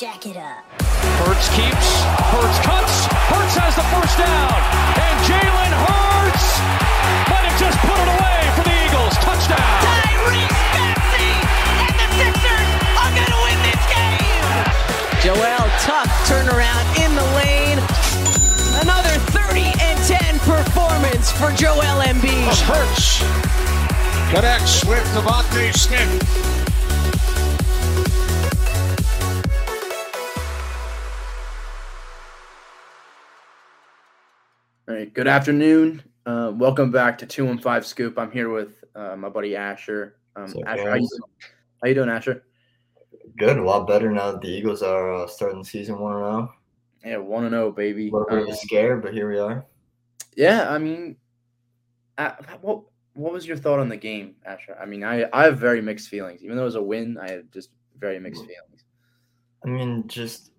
jack it up. Hurts keeps, Hurts cuts, Hurts has the first down, and Jalen Hurts might have just put it away for the Eagles. Touchdown. Tyrese Maxey and the Sixers are going to win this game. Joel, tough turnaround in the lane. Another 30 and 10 performance for Joel Embiid. Hurts connects with DeVonta Smith. Right. Good afternoon. Uh, welcome back to Two and Five Scoop. I'm here with uh, my buddy Asher. Um, Asher, how you, doing? how you doing, Asher? Good, a lot better now that the Eagles are uh, starting the season one and zero. Yeah, one and zero, baby. A little bit of Um, a scare, but here we are. yeah, I mean, uh, what what was your thought on the game, Asher? I mean, I I have very mixed feelings. Even though it was a win, I have just very mixed feelings. I mean, just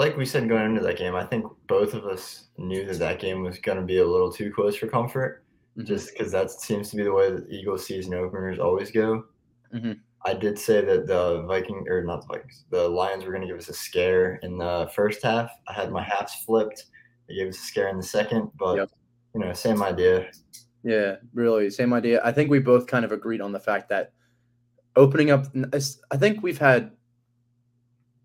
like we said going into that game, I think both of us knew that that game was going to be a little too close for comfort, Mhm. just because that seems to be the way that Eagles season openers always go. Mhm. I did say that the Viking or not the Vikings, the Lions were going to give us a scare in the first half. I had my halves flipped. They gave us a scare in the second, but Yep. you know, same idea. Yeah, really, same idea. I think we both kind of agreed on the fact that opening up. I think we've had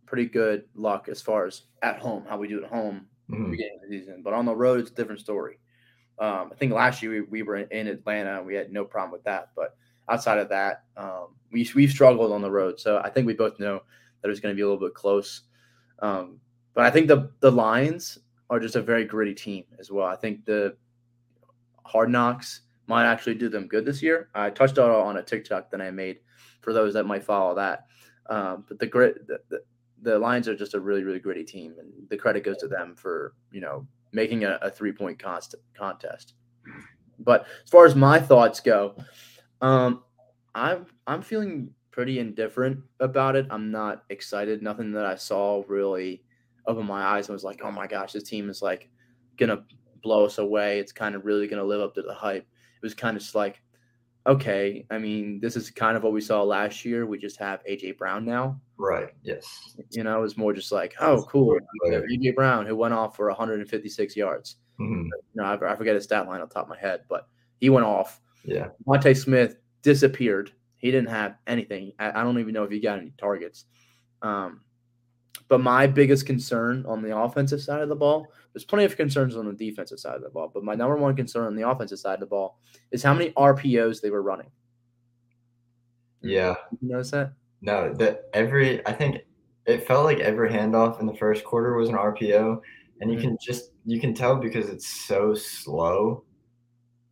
pretty good luck as far as at home, how we do at home Mhm. beginning of the season. But on the road, it's a different story. Um, I think last year we, we were in Atlanta and we had no problem with that. But outside of that, um, we, we've struggled on the road. So I think we both know that it's going to be a little bit close. Um, but I think the, the Lions are just a very gritty team as well. I think the Hard Knocks might actually do them good this year. I touched on on a TikTok that I made for those that might follow that. Um, but the grit, the, the, the Lions are just a really, really gritty team, and the credit goes to them for you know making a, a three point contest. But as far as my thoughts go, um, I'm I'm feeling pretty indifferent about it. I'm not excited. Nothing that I saw really opened my eyes and was like, oh my gosh, this team is like gonna blow us away. It's kind of really gonna live up to the hype. It was kind of just like, okay, I mean, this is kind of what we saw last year. We just have AJ Brown now. Right. Yes. You know, it was more just like, oh, cool. Right. AJ Brown who went off for 156 yards. Mhm. You know, I, I forget his stat line on top of my head, but he went off. Yeah. Monte Smith disappeared. He didn't have anything. I, I don't even know if he got any targets. Um, but my biggest concern on the offensive side of the ball, there's plenty of concerns on the defensive side of the ball, but my number one concern on the offensive side of the ball is how many RPOs they were running. Yeah. You notice that? No, that every I think it felt like every handoff in the first quarter was an RPO, and you Mhm. can just you can tell because it's so slow.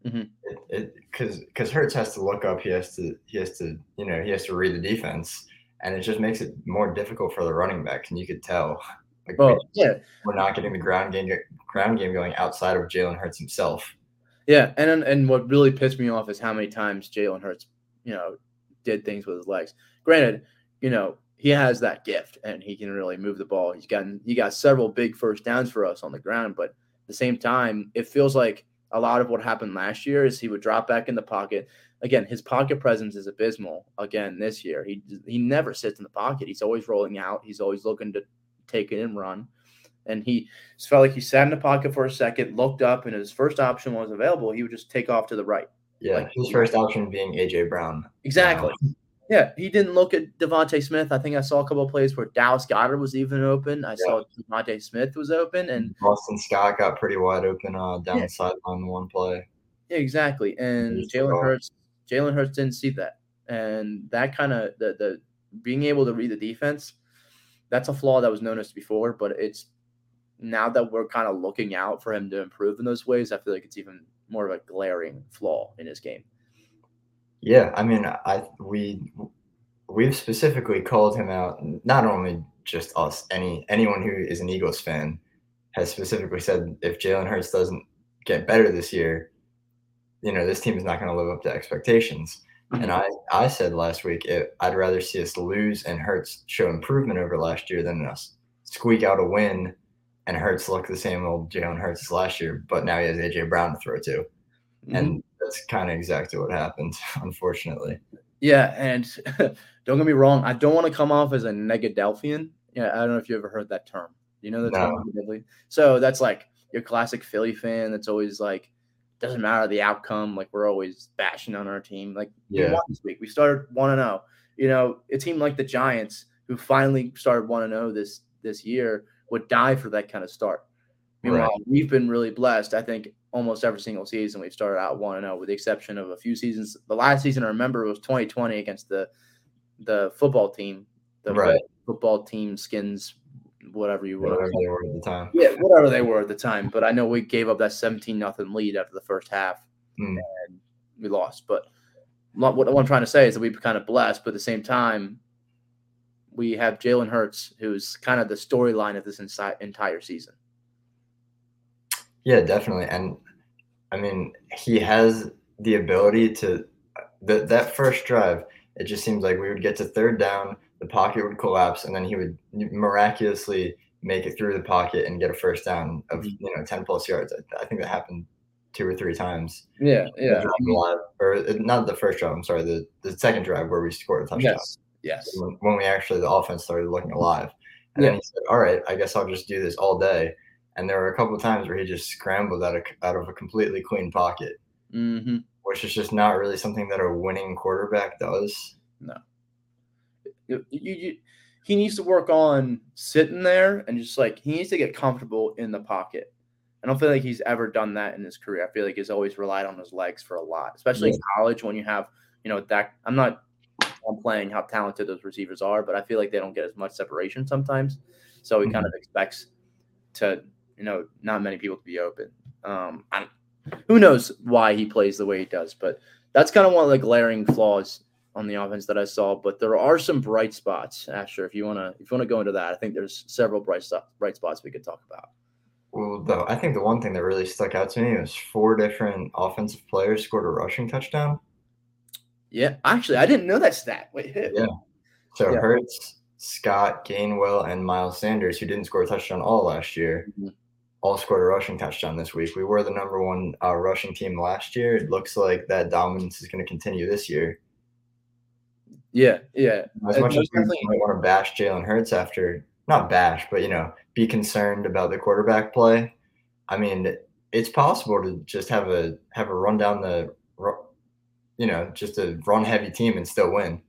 Because because Hurts has to look up, he has to he has to you know he has to read the defense, and it just makes it more difficult for the running backs, and you could tell. Like Well, we, yeah, we're not getting the ground game ground game going outside of Jalen Hurts himself. Yeah, and and what really pissed me off is how many times Jalen Hurts, you know, did things with his legs. Granted, you know, he has that gift and he can really move the ball. He's gotten he got several big first downs for us on the ground, but at the same time, it feels like a lot of what happened last year is he would drop back in the pocket. Again, his pocket presence is abysmal. Again, this year he he never sits in the pocket. He's always rolling out. He's always looking to take it and run. And he just felt like he sat in the pocket for a second, looked up, and his first option was available. He would just take off to the right. Yeah, Like- his first option being AJ Brown. Exactly. Yeah, he didn't look at DeVonta Smith. I think I saw a couple of plays where Dallas Goedert was even open. I saw DeVonta Smith was open, and Boston Scott got pretty wide open uh, down Yeah. the sideline one play. yeah, exactly. And Jalen. Hurts, Jalen Hurts didn't see that, and that kind of the the being able to read the defense, that's a flaw that was noticed before, but it's now that we're kind of looking out for him to improve in those ways. I feel like it's even more of a glaring flaw in his game. Yeah, I mean, I we we've specifically called him out. Not only just us, any anyone who is an Eagles fan has specifically said if Jalen Hurts doesn't get better this year, you know, this team is not going to live up to expectations. And I I said last week it, I'd rather see us lose and Hurts show improvement over last year than us squeak out a win and Hurts look the same old Jalen Hurts as last year, but now he has AJ Brown to throw to, Mhm. and that's kind of exactly what happened, unfortunately. Yeah, and don't get me wrong, I don't want to come off as a Negadelphian Yeah, I don't know if you ever heard that term. You know the No. term? So that's like your classic Philly fan that's always like doesn't matter the outcome. Like we're always bashing on our team. Like we won this week. We started one and zero. You know, a team like the Giants who finally started one and zero this this year would die for that kind of start. Meanwhile, Right. we've been really blessed. I think almost every single season we've started out one and zero, with the exception of a few seasons. The last season I remember was 2020 against the the football team, the Right. football team skins, whatever you. Whatever they were at the time. Yeah, whatever they were at the time. But I know we gave up that 17 nothing lead after the first half Mm. and we lost. But what, what I'm trying to say is that we've kind of blessed, but at the same time, we have Jalen Hurts, who's kind of the storyline of this insi- entire season. Yeah, definitely. And I mean, he has the ability to that that first drive, it just seems like we would get to third down, the pocket would collapse, and then he would miraculously make it through the pocket and get a first down of Mhm. you know 10 plus yards. I, I think that happened two or three times. Yeah, The drive or uh, not the first drive, I'm sorry, the, the second drive where we scored a touchdown. Yes, yes. when, when we actually the offense started looking alive. And then he said, "All right, I guess I'll just do this all day." And there were a couple of times where he just scrambled out of out of a completely clean pocket, hmm which is just not really something that a winning quarterback does. You, you, you, he needs to work on sitting there and just like he needs to get comfortable in the pocket. I don't feel like he's ever done that in his career. I feel like he's always relied on his legs for a lot, especially in college when you have, you know, that I'm not I'm playing how talented those receivers are, but I feel like they don't get as much separation sometimes. So he kind of expects to, you know, not many people to be open. Um, I, who knows why he plays the way he does, but that's kind of one of the glaring flaws on the offense that I saw. But there are some bright spots. Asher, if you wanna if you wanna go into that, I think there's several bright stuff, bright spots we could talk about. Well, though, I think the one thing that really stuck out to me was four different offensive players scored a rushing touchdown. Yeah, actually, I didn't know that stat. Wait, who? Yeah. So Yeah. Hurts, Scott, Gainwell, and Miles Sanders, who didn't score a touchdown all last year, Mhm. all scored a rushing touchdown this week. We were the number one uh, rushing team last year. It looks like that dominance is going to continue this year. Yeah, yeah. As much as there's we might want to bash Jalen Hurts after, not bash, but you know, be concerned about the quarterback play. I mean, it's possible to just have a have a run down the, you know, just a run heavy team and still win.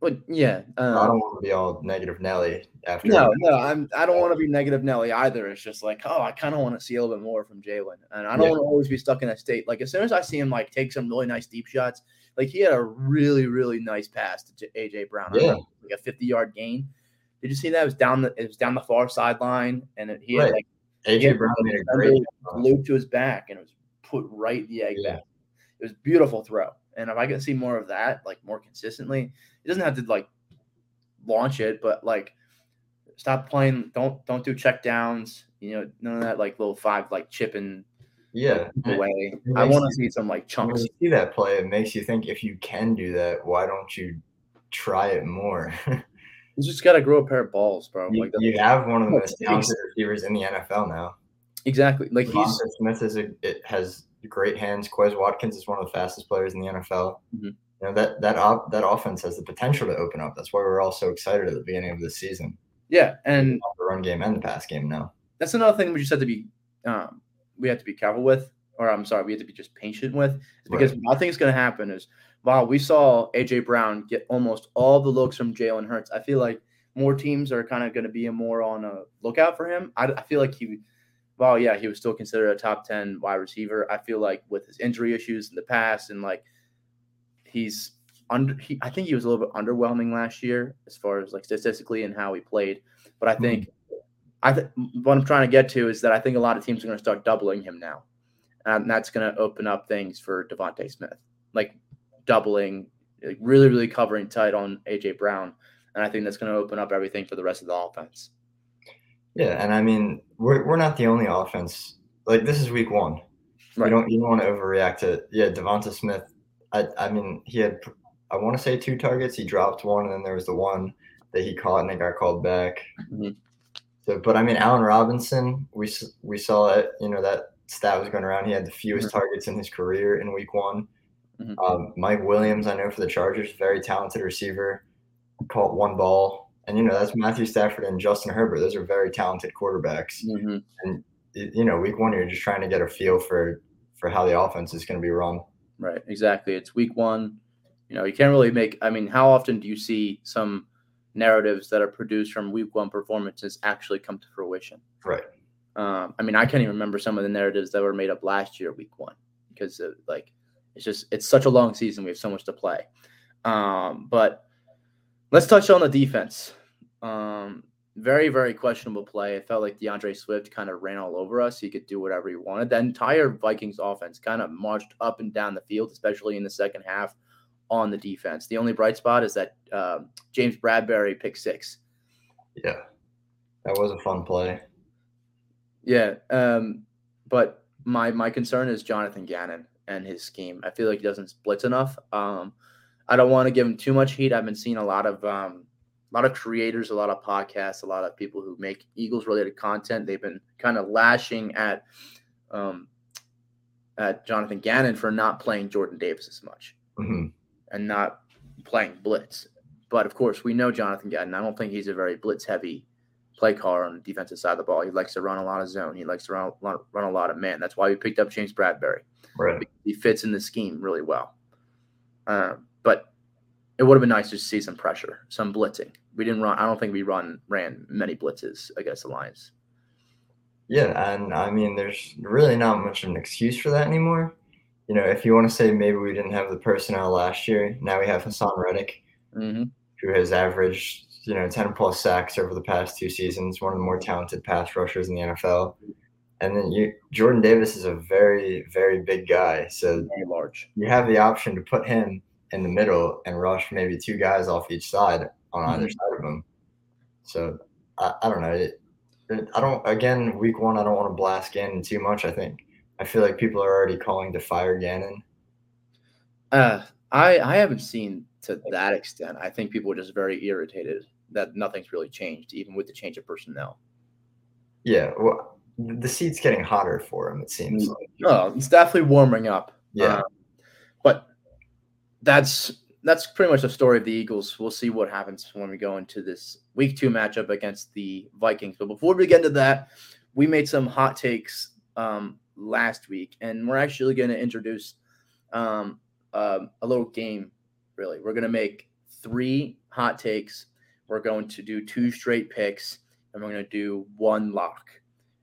But yeah, I um, don't want to be all negative Nelly after. no, no, I'm. I don't want to be negative Nelly either. It's just like, oh, I kind of want to see a little bit more from Jalen, and I don't Yeah. want to always be stuck in that state. Like as soon as I see him like take some really nice deep shots, like he had a really really nice pass to AJ Brown, Yeah. like a 50 yard gain. Did you see that? It was down the it was down the far sideline, and it, he had like AJ Brown made a great. glued to his back, and it was put right the egg Yeah. back. It was a beautiful throw, and if I can see more of that, like more consistently, it doesn't have to like launch it, but like stop playing. Don't don't do check downs. You know, none of that like little five like chipping Yeah. away. I want to see some like When chunks. you see that play, it makes you think if you can do that, why don't you try it more? You just got to grow a pair of balls, bro. you, Like you have one of the most talented receivers in the NFL now. exactly. Like he's Smith is a, it has great hands. Quez Watkins is one of the fastest players in the NFL. Mhm. You know that that op, that offense has the potential to open up. That's why we're all so excited at the beginning of this season. yeah, and The run game and the pass game now. that's another thing we just have to be um, we have to be careful with, or I'm sorry, we have to be just patient with, is because Right. what I think is going to happen is while we saw AJ Brown get almost all the looks from Jalen Hurts, I feel like more teams are kind of going to be more on a lookout for him. I, I feel like he, well, yeah, he was still considered a top ten wide receiver. I feel like with his injury issues in the past and like he's under, he, I think he was a little bit underwhelming last year as far as like statistically and how he played. But I hmm. think I th- what I'm trying to get to is that I think a lot of teams are going to start doubling him now, and that's going to open up things for DeVonta Smith, like doubling, like really, really covering tight on AJ Brown, and I think that's going to open up everything for the rest of the offense. Yeah, and I mean we're we're not the only offense. Like this is week one. Right. You don't you don't want to overreact to yeah DeVonta Smith. I I mean he had I want to say two targets. He dropped one, and then there was the one that he caught and it got called back. Mhm. So, but I mean Allen Robinson, we we saw it. You know that stat was going around. He had the fewest targets in his career in week one. Mhm. Um, Mike Williams, I know for the Chargers, very talented receiver. Caught one ball. And you know that's Matthew Stafford and Justin Herbert. Those are very talented quarterbacks. Mhm. And you know, week one you're just trying to get a feel for for how the offense is going to be run. Right, exactly. It's week one. You know, you can't really make. I mean, how often do you see some narratives that are produced from week one performances actually come to fruition? Right. Um, I mean, I can't even remember some of the narratives that were made up last year, week one, because of, like it's just it's such a long season. We have so much to play. Um, but let's touch on the defense. Um, very very questionable play. It felt like D'Andre Swift kind of ran all over us. He could do whatever he wanted. The entire Vikings offense kind of marched up and down the field, especially in the second half on the defense. The only bright spot is that um James Bradberry picked six. Yeah, that was a fun play. Yeah, um, but my my concern is Jonathan Gannon and his scheme. I feel like he doesn't blitz enough. Um, I don't want to give him too much heat. I've been seeing a lot of um, a lot of creators, a lot of podcasts, a lot of people who make Eagles related content. They've been kind of lashing at um, at Jonathan Gannon for not playing Jordan Davis as much hmm and not playing blitz. But of course, we know Jonathan Gannon. I don't think he's a very blitz heavy play caller on the defensive side of the ball. He likes to run a lot of zone. He likes to run, run, run a lot of man. That's why we picked up James Bradberry. Right. He fits in the scheme really well. Um, but it would have been nice to see some pressure, some blitzing. We didn't run. I don't think we run ran many blitzes against the Lions. Yeah, and I mean, there's really not much of an excuse for that anymore. You know, if you want to say maybe we didn't have the personnel last year, now we have Haason Reddick, Mm-hmm. who has averaged, you know, 10 plus sacks over the past two seasons, one of the more talented pass rushers in the NFL. And then you, Jordan Davis is a very, very big guy. So Very large. you have the option to put him in the middle and rush maybe two guys off each side on either Mhm. side of him. So I, I don't know. It, it, I don't, again, week one, I don't want to blast Gannon too much. I think, I feel like people are already calling to fire Gannon. Uh, I I haven't seen to that extent. I think people are just very irritated that nothing's really changed, even with the change of personnel. Yeah. Well, the seat's getting hotter for him, it seems like. No, it's definitely warming up. Yeah. Um, but that's that's pretty much the story of the Eagles. We'll see what happens when we go into this week two matchup against the Vikings. But before we get into that, we made some hot takes um, last week, and we're actually going to introduce um, um, a little game. Really, we're going to make three hot takes. We're going to do two straight picks, and we're going to do one lock.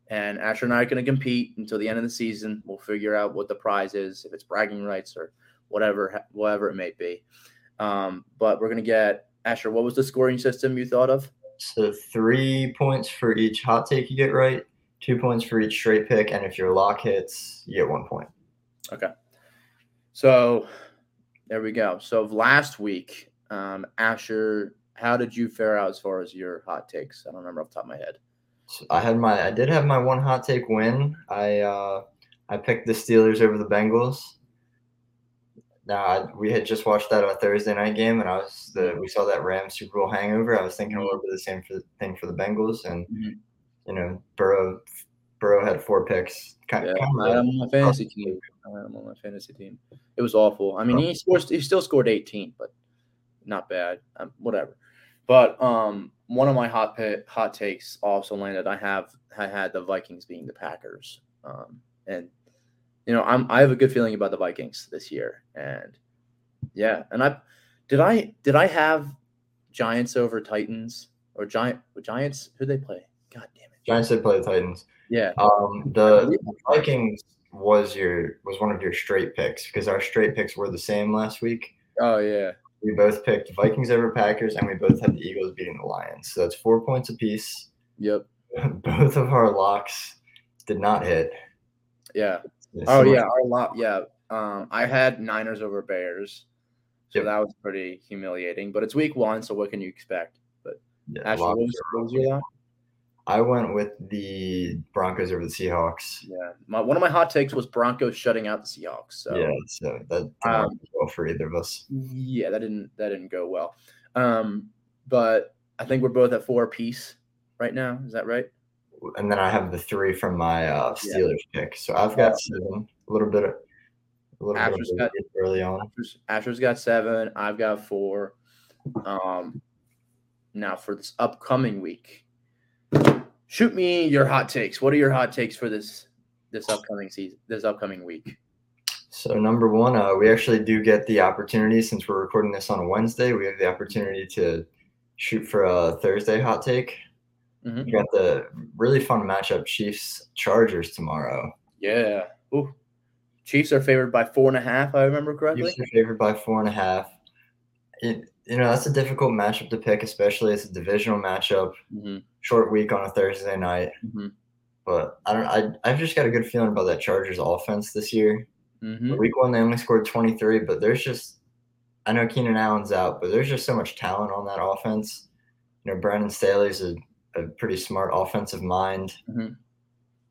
And Asher and I are going to compete until the end of the season. We'll figure out what the prize is, if it's bragging rights or whatever, whatever it may be. Um, but we're going to get Asher. What was the scoring system you thought of? So three points for each hot take you get right, two points for each straight pick, and if your lock hits, you get one point. Okay. So there we go. So last week, um, Asher, how did you fare out as far as your hot takes? I don't remember off the top of my head. So I had my, I did have my one hot take win. I, uh, I picked the Steelers over the Bengals. Now I, we had just watched that a Thursday night game, and I was the we saw that Rams Super Bowl hangover. I was thinking a little bit of the same for, thing for the Bengals, and Mhm. You know Burrow, Burrow had four picks. Kind, Yeah, kind I of had him on my fantasy team. I had him on my fantasy team. It was awful. I mean, he scores. He still scored 18, but not bad. Um, whatever. But um, one of my hot pit, hot takes also landed. I have I had the Vikings being the Packers, um, and you know I'm I have a good feeling about the Vikings this year, and yeah, and I did I did I have Giants over Titans or Giant Giants? Who they play? God damn it! Giants did play the Titans. Yeah, Um, the Vikings was your was one of your straight picks because our straight picks were the same last week. oh yeah, We both picked Vikings over Packers, and we both had the Eagles beating the Lions. So that's four points apiece. yep, Both of our locks did not hit. yeah. Oh yeah, our lot. Yeah, um, I had Niners over Bears, so Yep. that was pretty humiliating. But it's week one, so what can you expect? yeah, Ashley, lock- what was, what was your lot? I went with the Broncos over the Seahawks. Yeah, my one of my hot takes was Broncos shutting out the Seahawks. So Yeah, so that did Um, well for either of us. yeah, that didn't that didn't go well. Um, but I think we're both at four apiece right now. Is that right? And then I have the three from my uh, Yeah. Steelers pick. So I've got seven. A little bit, of, a little bit Asher's a got- early on. Asher's, Asher's got seven. I've got four. Um, now for this upcoming week. Shoot me your hot takes. What are your hot takes for this this upcoming season, this upcoming week? So number one, uh, we actually do get the opportunity since we're recording this on a Wednesday. We have the opportunity to shoot for a Thursday hot take. Mhm. We got the really fun matchup Chiefs Chargers tomorrow. Yeah. Ooh. Chiefs are favored by four and a half. I remember correctly. Chiefs are favored by four and a half. It, you know that's a difficult matchup to pick, especially as a divisional matchup. Mhm. Short week on a Thursday night, Mhm. but I don't. I I've just got a good feeling about that Chargers offense this year. Mhm. Week one, they only scored 23, but there's just, I know Keenan Allen's out, but there's just so much talent on that offense. You know, Brandon Staley's a, a pretty smart offensive mind. Mhm.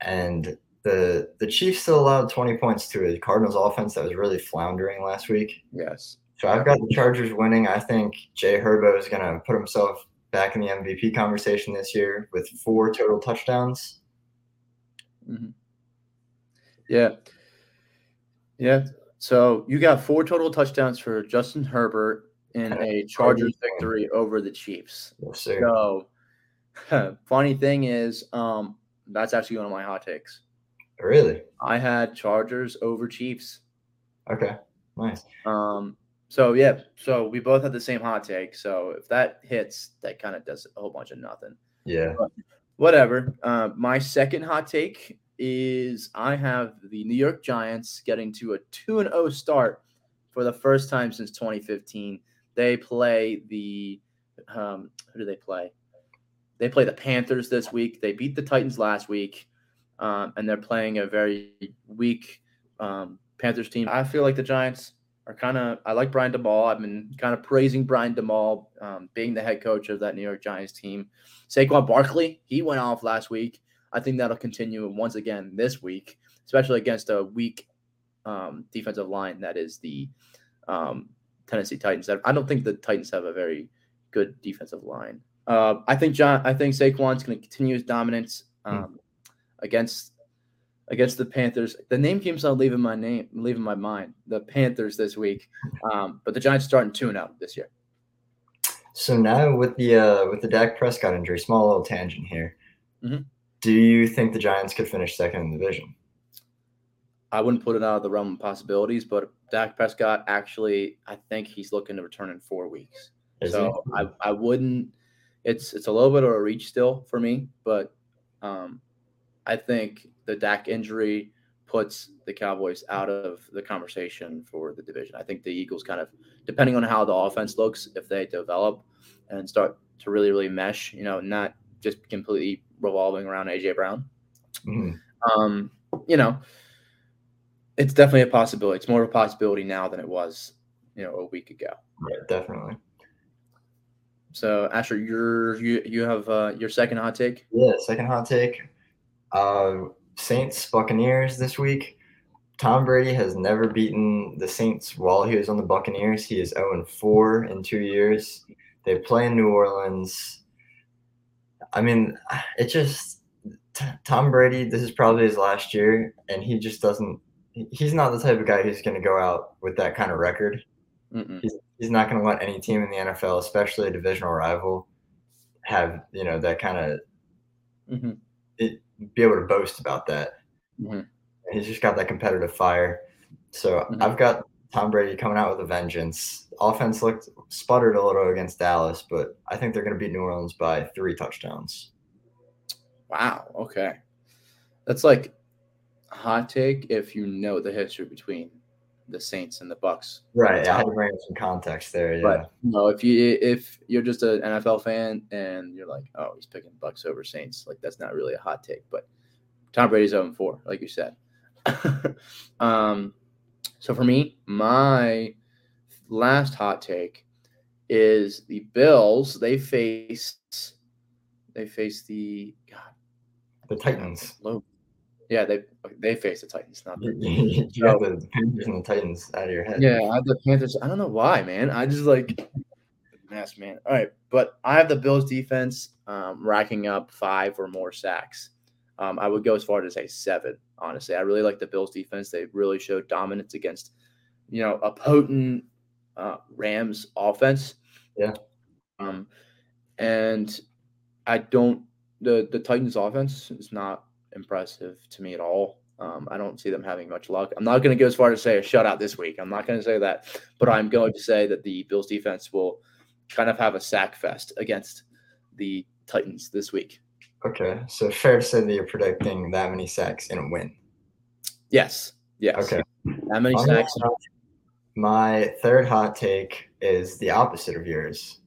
And the the Chiefs still allowed 20 points to a Cardinals offense that was really floundering last week. Yes. So I've got the Chargers winning. I think Jay Herbo is going to put himself back in the MVP conversation this year with four total touchdowns. Mhm. Yeah. Yeah. So you got four total touchdowns for Justin Herbert in a Chargers victory over the Chiefs. Yes. So funny thing is, um, that's actually one of my hot takes. Really? I had Chargers over Chiefs. Okay. Nice. Um, so yeah, so we both had the same hot take. So if that hits, that kind of does a whole bunch of nothing. Yeah. Whatever. Uh, my second hot take is I have the New York Giants getting to a 2 and 0 start for the first time since 2015. They play the um, who do they play? They play the Panthers this week. They beat the Titans last week, um, and they're playing a very weak um, Panthers team. I feel like the Giants are kind of. I like Brian Daboll. I've been kind of praising Brian Daboll um, being the head coach of that New York Giants team. Saquon Barkley, he went off last week. I think that'll continue once again this week, especially against a weak um, defensive line that is the um, Tennessee Titans. I don't think the Titans have a very good defensive line. Uh, I think John. I think Saquon's going to continue his dominance um, against against the Panthers. The name keeps on leaving my name, leaving my mind. The Panthers this week, um, but the Giants starting two and out this year. So now with the uh, with the Dak Prescott injury, small little tangent here. Mhm. Do you think the Giants could finish second in the division? I wouldn't put it out of the realm of possibilities, but Dak Prescott actually, I think he's looking to return in four weeks. Is so he? I, I wouldn't. It's it's a little bit of a reach still for me, but um, I think the Dak injury puts the Cowboys out of the conversation for the division. I think the Eagles kind of, depending on how the offense looks, if they develop and start to really really mesh, you know, not just completely revolving around AJ Brown, Mhm. um, you know, it's definitely a possibility. It's more of a possibility now than it was, you know, a week ago. Yeah, definitely. So, Asher, you're you you have uh, your second hot take. Yeah, second hot take. Uh, Saints Buccaneers this week. Tom Brady has never beaten the Saints while he was on the Buccaneers. He is 0 4 in two years. They play in New Orleans. I mean, it just t- Tom Brady. This is probably his last year, and he just doesn't. He's not the type of guy who's going to go out with that kind of record. Mm-mm. He's not going to let any team in the NFL, especially a divisional rival, have you know that kind of Mhm. it, be able to boast about that. Mhm. He's just got that competitive fire. So Mhm. I've got Tom Brady coming out with a vengeance. Offense looked sputtered a little against Dallas, but I think they're going to beat New Orleans by three touchdowns. Wow. Okay, that's like hot take if you know the history between the Saints and the Bucks. Right. I had to bring in some context there. Yeah. But no, if you if you're just an NFL fan and you're like, oh, he's picking Bucks over Saints, like that's not really a hot take. But Tom Brady's 0 4, like you said. um, so for me, my last hot take is the Bills. They face they face the God the Titans. low. Yeah, they they face the Titans, not the You got the Panthers and the Titans out of your head. Yeah, I have the Panthers. I don't know why, man. I just like mess, man. All right, but I have the Bills defense um, racking up five or more sacks. Um, I would go as far to say seven. Honestly, I really like the Bills defense. They really showed dominance against, you know, a potent uh, Rams offense. Yeah. Um, and I don't the the Titans offense is not impressive to me at all. Um, I don't see them having much luck. I'm not going to go as far to say a shutout this week. I'm not going to say that, but I'm going to say that the Bills defense will kind of have a sack fest against the Titans this week. Okay, so fair to say that you're predicting that many sacks in a win. Yes. Yes. Okay. That many sacks. My third hot take is the opposite of yours.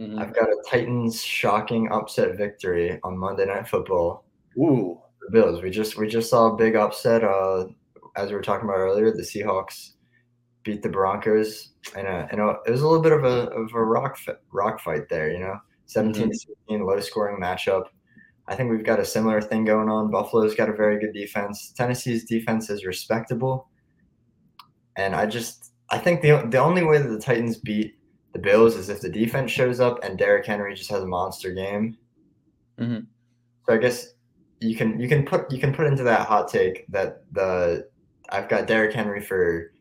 Mhm. I've got a Titans shocking upset victory on Monday Night Football. Ooh. The Bills. We just we just saw a big upset. Uh, as we were talking about earlier, the Seahawks beat the Broncos, and a, and it was a little bit of a of a rock rock fight there. You know, 17 to 16, low scoring matchup. I think we've got a similar thing going on. Buffalo's got a very good defense. Tennessee's defense is respectable, and I just I think the the only way that the Titans beat the Bills is if the defense shows up and Derrick Henry just has a monster game. Mhm. So I guess you can you can put you can put into that hot take that the I've got Derrick Henry for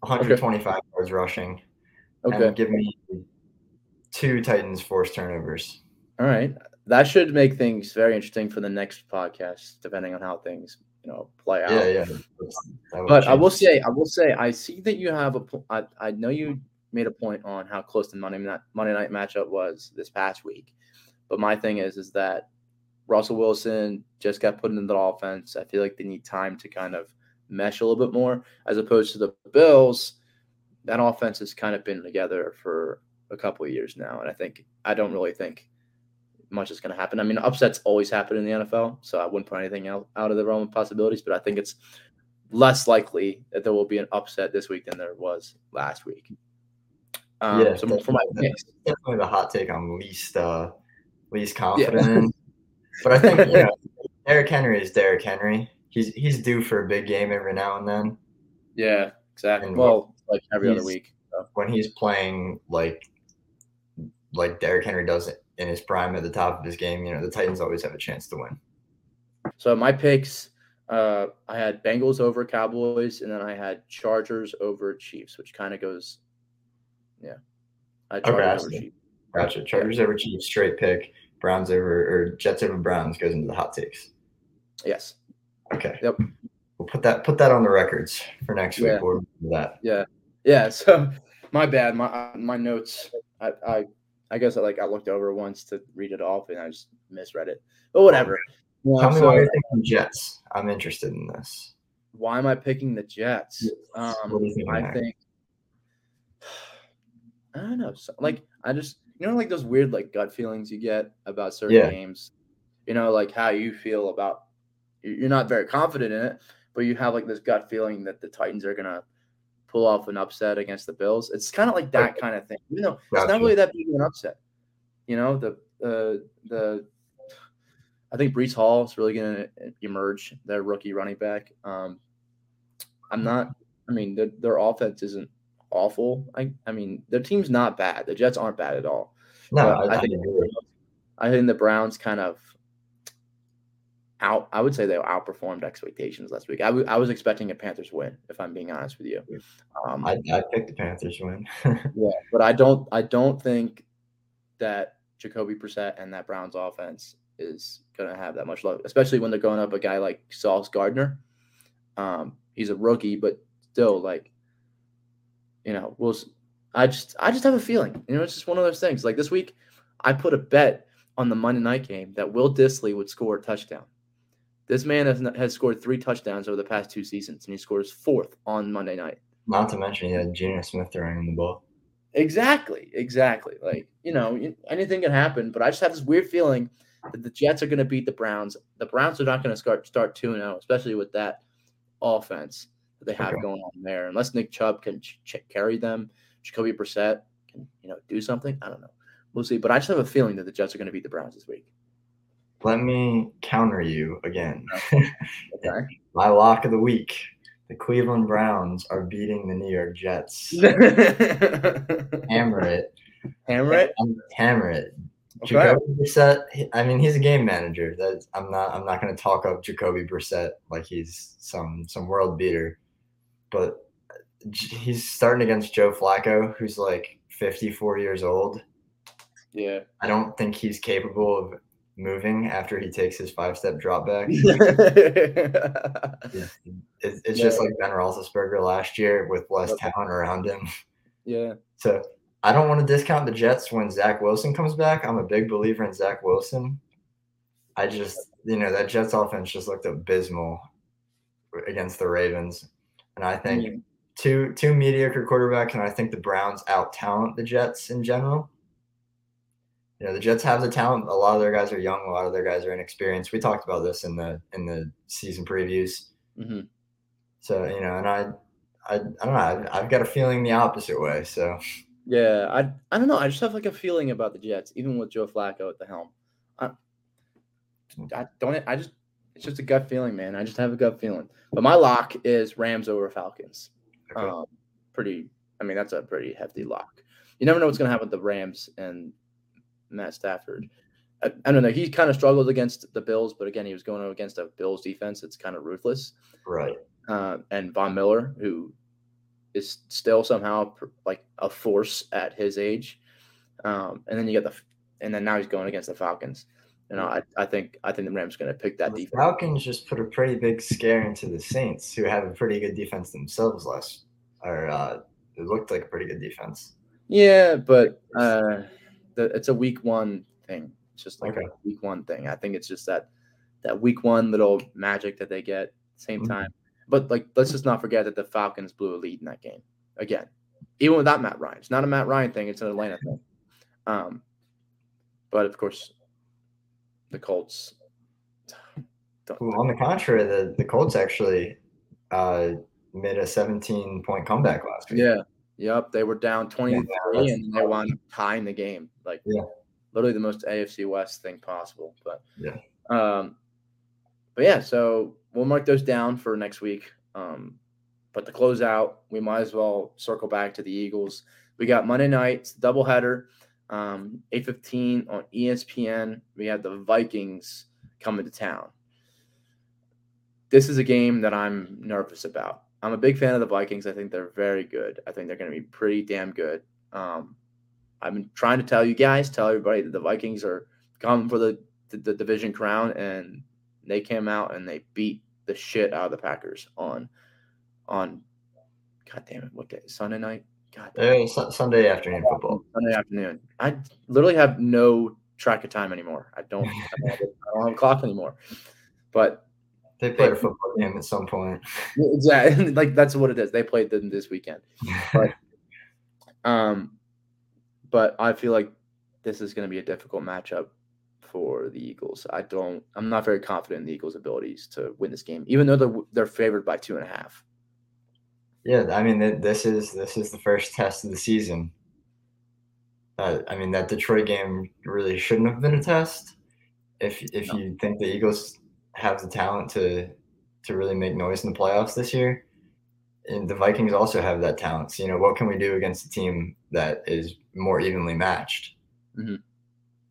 125 yards rushing Okay. and give me two Titans forced turnovers. All right. That should make things very interesting for the next podcast, depending on how things, you know, play out. Yeah, yeah. But I will say, I will say, I see that you have a. po- I, I know you made a point on how close the Monday night Monday night matchup was this past week, but my thing is, is that Russell Wilson just got put into the offense. I feel like they need time to kind of mesh a little bit more, as opposed to the Bills. That offense has kind of been together for a couple of years now, and I think I don't really think much is going to happen. I mean, upsets always happen in the NFL, so I wouldn't put anything out, out of the realm of possibilities. But I think it's less likely that there will be an upset this week than there was last week. Um, Yeah, so for my picks, definitely the hot take I'm least uh least confident in. But I think you know, Derrick Henry is Derrick Henry. He's he's due for a big game every now and then. yeah, exactly. And Well, like every other week. So. When he's playing like like Derrick Henry does in his prime at the top of his game, you know, the Titans always have a chance to win. So my picks, uh, I had Bengals over Cowboys, and then I had Chargers over Chiefs, which kind of goes, yeah, I had Okay, Chargers over. Chiefs. Gotcha. Chargers over Chiefs, straight pick. Browns over or Jets over Browns goes into the hot takes. Yes. Okay. Yep. We'll put that put that on the records for next Yeah. week. We'll that. Yeah. Yeah. So my bad. My my notes. I I I guess I like I looked over once to read it off and I just misread it. But whatever. Yeah, Tell me so why you're thinking Jets. I'm interested in this. why am I picking the Jets? Um? I think I don't know. So, like I just you know like those weird like gut feelings you get about certain Yeah. games. You know, like how you feel about you- you're not very confident in it, but you have like this gut feeling that the Titans are gonna pull off an upset against the Bills. It's kind of like that Okay. kind of thing. You know, it's not really that big of an upset. You know, the uh, the I think Breece Hall is really going to emerge, their rookie running back. Um, I'm not. I mean, their, their offense isn't awful. I, I mean, their team's not bad. The Jets aren't bad at all. No, I, I I think- agree. I think the Browns kind of out. I would say they outperformed expectations last week. I, w- I was expecting a Panthers win, if I'm being honest with you. Um, I, I picked the Panthers to win. yeah, but I don't. I don't think that Jacoby Brissett and that Browns offense is going to have that much luck, especially when they're going up a guy like Sauce Gardner. Um, he's a rookie, but still, like, you know, we'll. I just, I just have a feeling. You know, it's just one of those things. Like this week, I put a bet on the Monday night game that Will Dissly would score a touchdown. This man has, has scored three touchdowns over the past two seasons, and he scores fourth on Monday night. Not to mention he had Geno Smith throwing the ball. Exactly, exactly. Like you know, anything can happen. But I just have this weird feeling that the Jets are going to beat the Browns. The Browns are not going to start start two zero, oh, especially with that offense that they have Okay. going on there. Unless Nick Chubb can ch- ch- carry them, Jacoby Brissett can you know do something. I don't know. We'll see. But I just have a feeling that the Jets are going to beat the Browns this week. Let me counter you again. Oh, okay. My lock of the week. The Cleveland Browns are beating the New York Jets. Hammer it. Hammer it. Hammer it. Okay. Jacoby Brissett. I mean, he's a game manager. That's I'm not. I'm not going to talk up Jacoby Brissett like he's some some world beater, but he's starting against Joe Flacco, who's like 54 years old. Yeah. I don't think he's capable of moving after he takes his five step drop back. yeah. It's, it's just like Ben Roethlisberger last year with less talent around him. Yeah. So I don't want to discount the Jets when Zach Wilson comes back. I'm a big believer in Zach Wilson. I just, you know, that Jets offense just looked abysmal against the Ravens. And I think Mhm. two two mediocre quarterbacks, and I think the Browns out talent the Jets in general. You know, the Jets have the talent. A lot of their guys are young. A lot of their guys are inexperienced. We talked about this in the in the season previews. hmm So you know, and I, I, I don't know. I've, I've got a feeling the opposite way. So Yeah. I I don't know. I just have like a feeling about the Jets, even with Joe Flacco at the helm. I, I don't. I just. It's just a gut feeling, man. I just have a gut feeling. But my lock is Rams over Falcons. okay. Um, pretty. I mean, that's a pretty hefty lock. You never know what's going to happen with the Rams and Matt Stafford. I, I don't know. He kind of struggled against the Bills, but again, he was going against a Bills defense that's kind of ruthless. right. Uh, and Von Miller, who is still somehow pr- like a force at his age. Um, and then you get the, and then now he's going against the Falcons. You know, I, I think I think the Rams going to pick that The defense. Falcons just put a pretty big scare into the Saints, who have a pretty good defense themselves last, or uh, it looked like a pretty good defense. Yeah, but uh, the, it's a week one thing. It's just like Okay. a week one thing. I think it's just that that week one little magic that they get same Mhm. time. But like, let's just not forget that the Falcons blew a lead in that game again, even without Matt Ryan. It's not a Matt Ryan thing; it's an Atlanta thing. Um, but of course, the Colts. Well, on the contrary, the, the Colts actually uh, made a 17 point comeback last week. Yeah. Yep. They were down 23 that's- and they wound up tying the game. Like Yeah. literally the most AFC West thing possible. But Yeah. Um but yeah, so we'll mark those down for next week. Um but to close out, we might as well circle back to the Eagles. We got Monday night, doubleheader, um, 8:15 on ESPN. We have the Vikings coming to town. This is a game that I'm nervous about. I'm a big fan of the Vikings. I think they're very good. I think they're going to be pretty damn good. Um, I've been trying to tell you guys, tell everybody that the Vikings are coming for the, the, the division crown, and they came out and they beat the shit out of the Packers on on God damn it, what day? Sunday night? God damn. Uh, Sunday afternoon football. Sunday afternoon. I literally have no track of time anymore. I don't, I don't, have, a, I don't have a clock anymore. But They played a football game at some point. exactly, like that's what it is. They played them this weekend. Um, but I feel like this is going to be a difficult matchup for the Eagles. I don't. I'm not very confident in the Eagles' abilities to win this game, even though they're they're favored by two and a half. Yeah, I mean th- this is this is the first test of the season. Uh, I mean that Detroit game really shouldn't have been a test. If if No. you think the Eagles have the talent to to really make noise in the playoffs this year, and the Vikings also have that talent. So you know what can we do against a team that is more evenly matched? Mhm.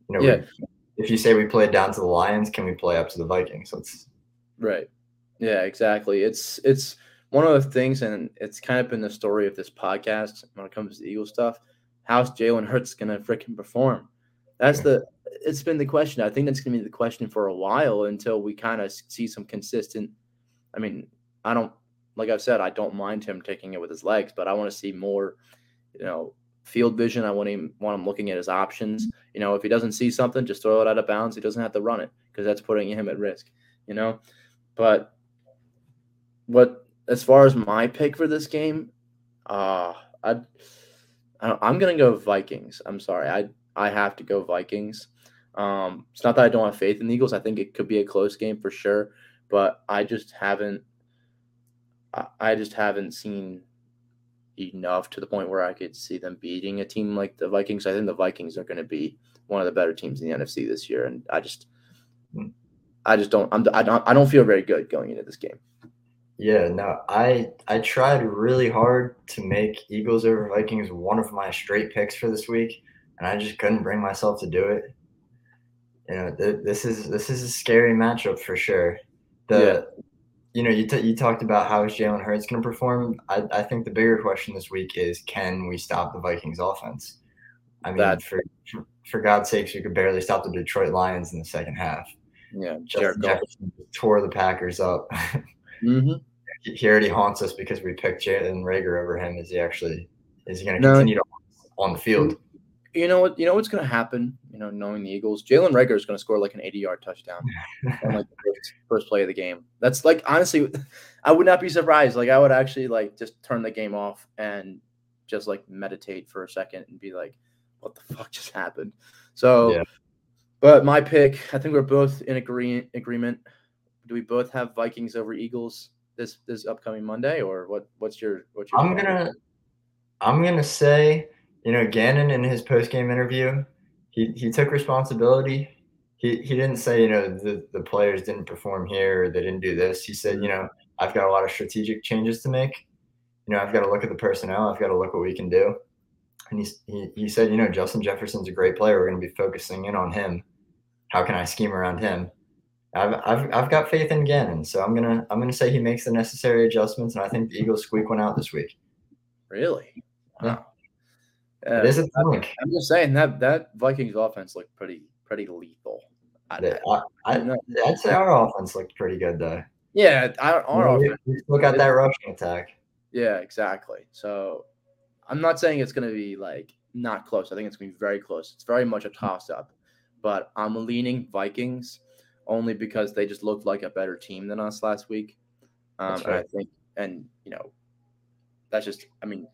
You know, Yeah. we- if you say we played down to the Lions, can we play up to the Vikings? Let's Right. Yeah, exactly. It's it's one of the things, and it's kind of been the story of this podcast when it comes to Eagle stuff. How's Jalen Hurts gonna freaking perform? That's the. It's been the question. I think that's gonna be the question for a while until we kind of see some consistent. I mean, I don't like I've said, I don't mind him taking it with his legs, but I want to see more, you know, field vision. I want him want him looking at his options. You know, if he doesn't see something, just throw it out of bounds. He doesn't have to run it because that's putting him at risk. You know, but what as far as my pick for this game, uh I I'm gonna go Vikings. I'm sorry, I I have to go Vikings. Um, it's not that I don't have faith in the Eagles. I think it could be a close game for sure, but I just haven't. I, I just haven't seen enough to the point where I could see them beating a team like the Vikings. I think the Vikings are going to be one of the better teams in the NFC this year, and I just, Hmm. I just don't. I'm. I don't. I don't feel very good going into this game. Yeah, no, I I tried really hard to make Eagles over Vikings one of my straight picks for this week, and I just couldn't bring myself to do it. You know, th- this is this is a scary matchup for sure. The you know you t- you talked about how is Jalen Hurts going to perform. I I think the bigger question this week is can we stop the Vikings offense? I mean, That- for for God's sakes, we could barely stop the Detroit Lions in the second half. Yeah, Justin Jefferson tore the Packers up. Mhm. he already haunts us because we picked Jalen Reagor over him. Is he actually is he going to No. continue to on the field? You know what? You know what's going to happen. You know, knowing the Eagles, Jalen Reagor is going to score like an 80-yard touchdown on like the first, first play of the game. That's like honestly, I would not be surprised. Like I would actually like just turn the game off and just like meditate for a second and be like, "What the fuck just happened?" So, Yeah. but my pick, I think we're both in agree- agreement. Do we both have Vikings over Eagles this this upcoming Monday, or what? What's your what's your? I'm gonna I'm gonna say, you know, Gannon in his post game interview, he he took responsibility. He he didn't say, you know, the, the players didn't perform here or they didn't do this. He said, you know, I've got a lot of strategic changes to make. You know, I've got to look at the personnel, I've got to look what we can do. And he, he, he said, you know, Justin Jefferson's a great player. We're going to be focusing in on him. How can I scheme around him? I've, I've, I've got faith in Gannon, so I'm gonna I'm gonna say he makes the necessary adjustments, and I think the Eagles squeak one out this week. Really? Yeah. Wow. It Uh, is a tank. I'm just saying that that Vikings offense looked pretty pretty lethal. I, I, I, I'd say our offense looked pretty good though. yeah, our, our We- offense. we still got that rushing attack. Yeah, exactly. So I'm not saying it's going to be like not close. I think it's going to be very close. It's very much a toss up, but I'm leaning Vikings only because they just looked like a better team than us last week. Um, That's and I think, and you know, that's just. I mean,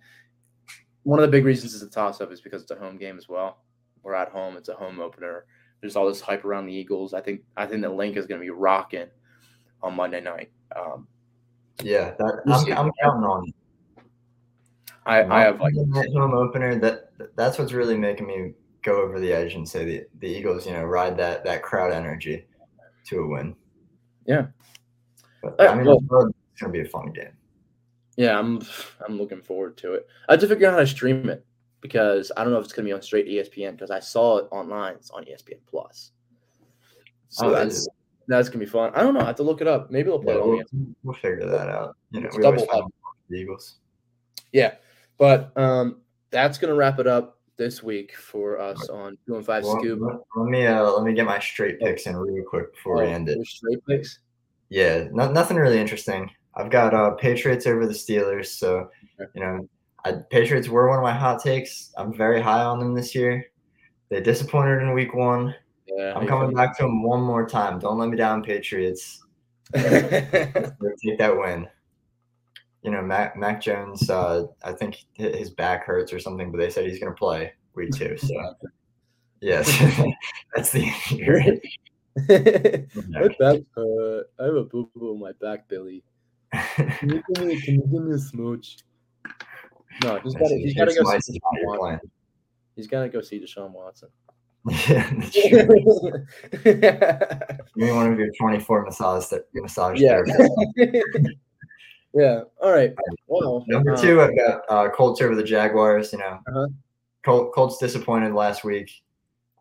one of the big reasons it's a toss up is because it's a home game as well. We're at home. It's a home opener. There's all this hype around the Eagles. I think. I think the Linc is going to be rocking on Monday night. Um, Yeah, that I'm. I'm counting on. it. I, I have like that home opener. That that's what's really making me go over the edge and say the, the Eagles, you know, ride that that crowd energy to a win. Yeah. But, Uh, I mean, well- it's gonna be a fun game. Yeah, I'm I'm looking forward to it. I have to figure out how to stream it because I don't know if it's gonna be on straight ESPN because I saw it online. It's on ESPN Plus. So Oh, that's that's gonna be fun. I don't know. I have to look it up. Maybe they'll play Yeah, it on we'll, we'll figure that out. You know, It's we double up. the Eagles. Yeah, but um, that's gonna wrap it up this week for us on two and five Well, scoop. let, me uh, let me get my straight picks in real quick before we Oh, end it. straight picks. Yeah, no, nothing really interesting. I've got uh, Patriots over the Steelers, so Okay. you know, I, Patriots were one of my hot takes. I'm very high on them this year. They disappointed in Week One. Yeah, I'm coming back to them one more time. Don't let me down, Patriots. take that win. You know, Mac Mac Jones. Uh, I think his back hurts or something, but they said he's going to play Week Two. So yes, that's the Great. My back hurt. I have a boo boo on my back, Billy. Can you give me, can you give me a smooch? No, he's got to. To go see Deshaun Watson. plan. He's got to go see Deshaun Watson. Yeah, that's true. Give me one of your 24 massage massage yeah. therapists. Yeah. All right. Well, Number uh, two, I've got uh, Colts over the Jaguars. You know, Uh-huh. Col- Colts disappointed last week.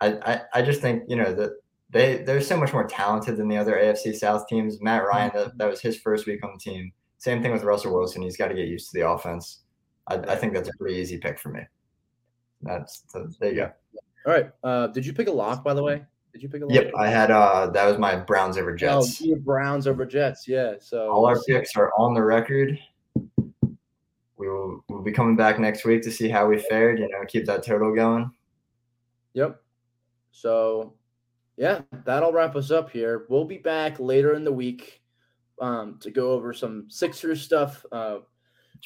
I, I, I just think you know that they they're so much more talented than the other AFC South teams. Matt Ryan, that, that was his first week on the team. Same thing with Russell Wilson. He's got to get used to the offense. I, I think that's a pretty easy pick for me. That's so there you go. All right. Uh, did you pick a lock, by the way? Did you pick a? Yep, I had uh that was my Browns over Oh, Jets. have Browns over Jets. Yeah. So All our picks are on the record. We will we'll be coming back next week to see how we fared. You know, keep that total going. Yep. So, yeah, that'll wrap us up here. We'll be back later in the week um, to go over some Sixers stuff. Uh,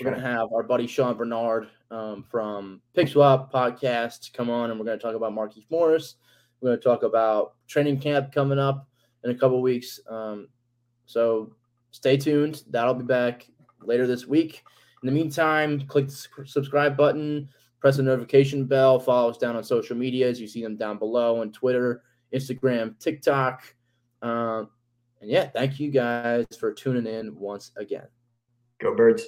we're going to have our buddy Sean Bernard um, from Pick Swap podcast come on, and we're going to talk about Marquise Morris. We're going to talk about training camp coming up in a couple weeks. Um, so, stay tuned. That'll be back later this week. In the meantime, click the subscribe button, press the notification bell, follow us down on social media as You see them down below on Twitter, Instagram, TikTok. Um, and yeah, thank you guys for tuning in once again. Go birds.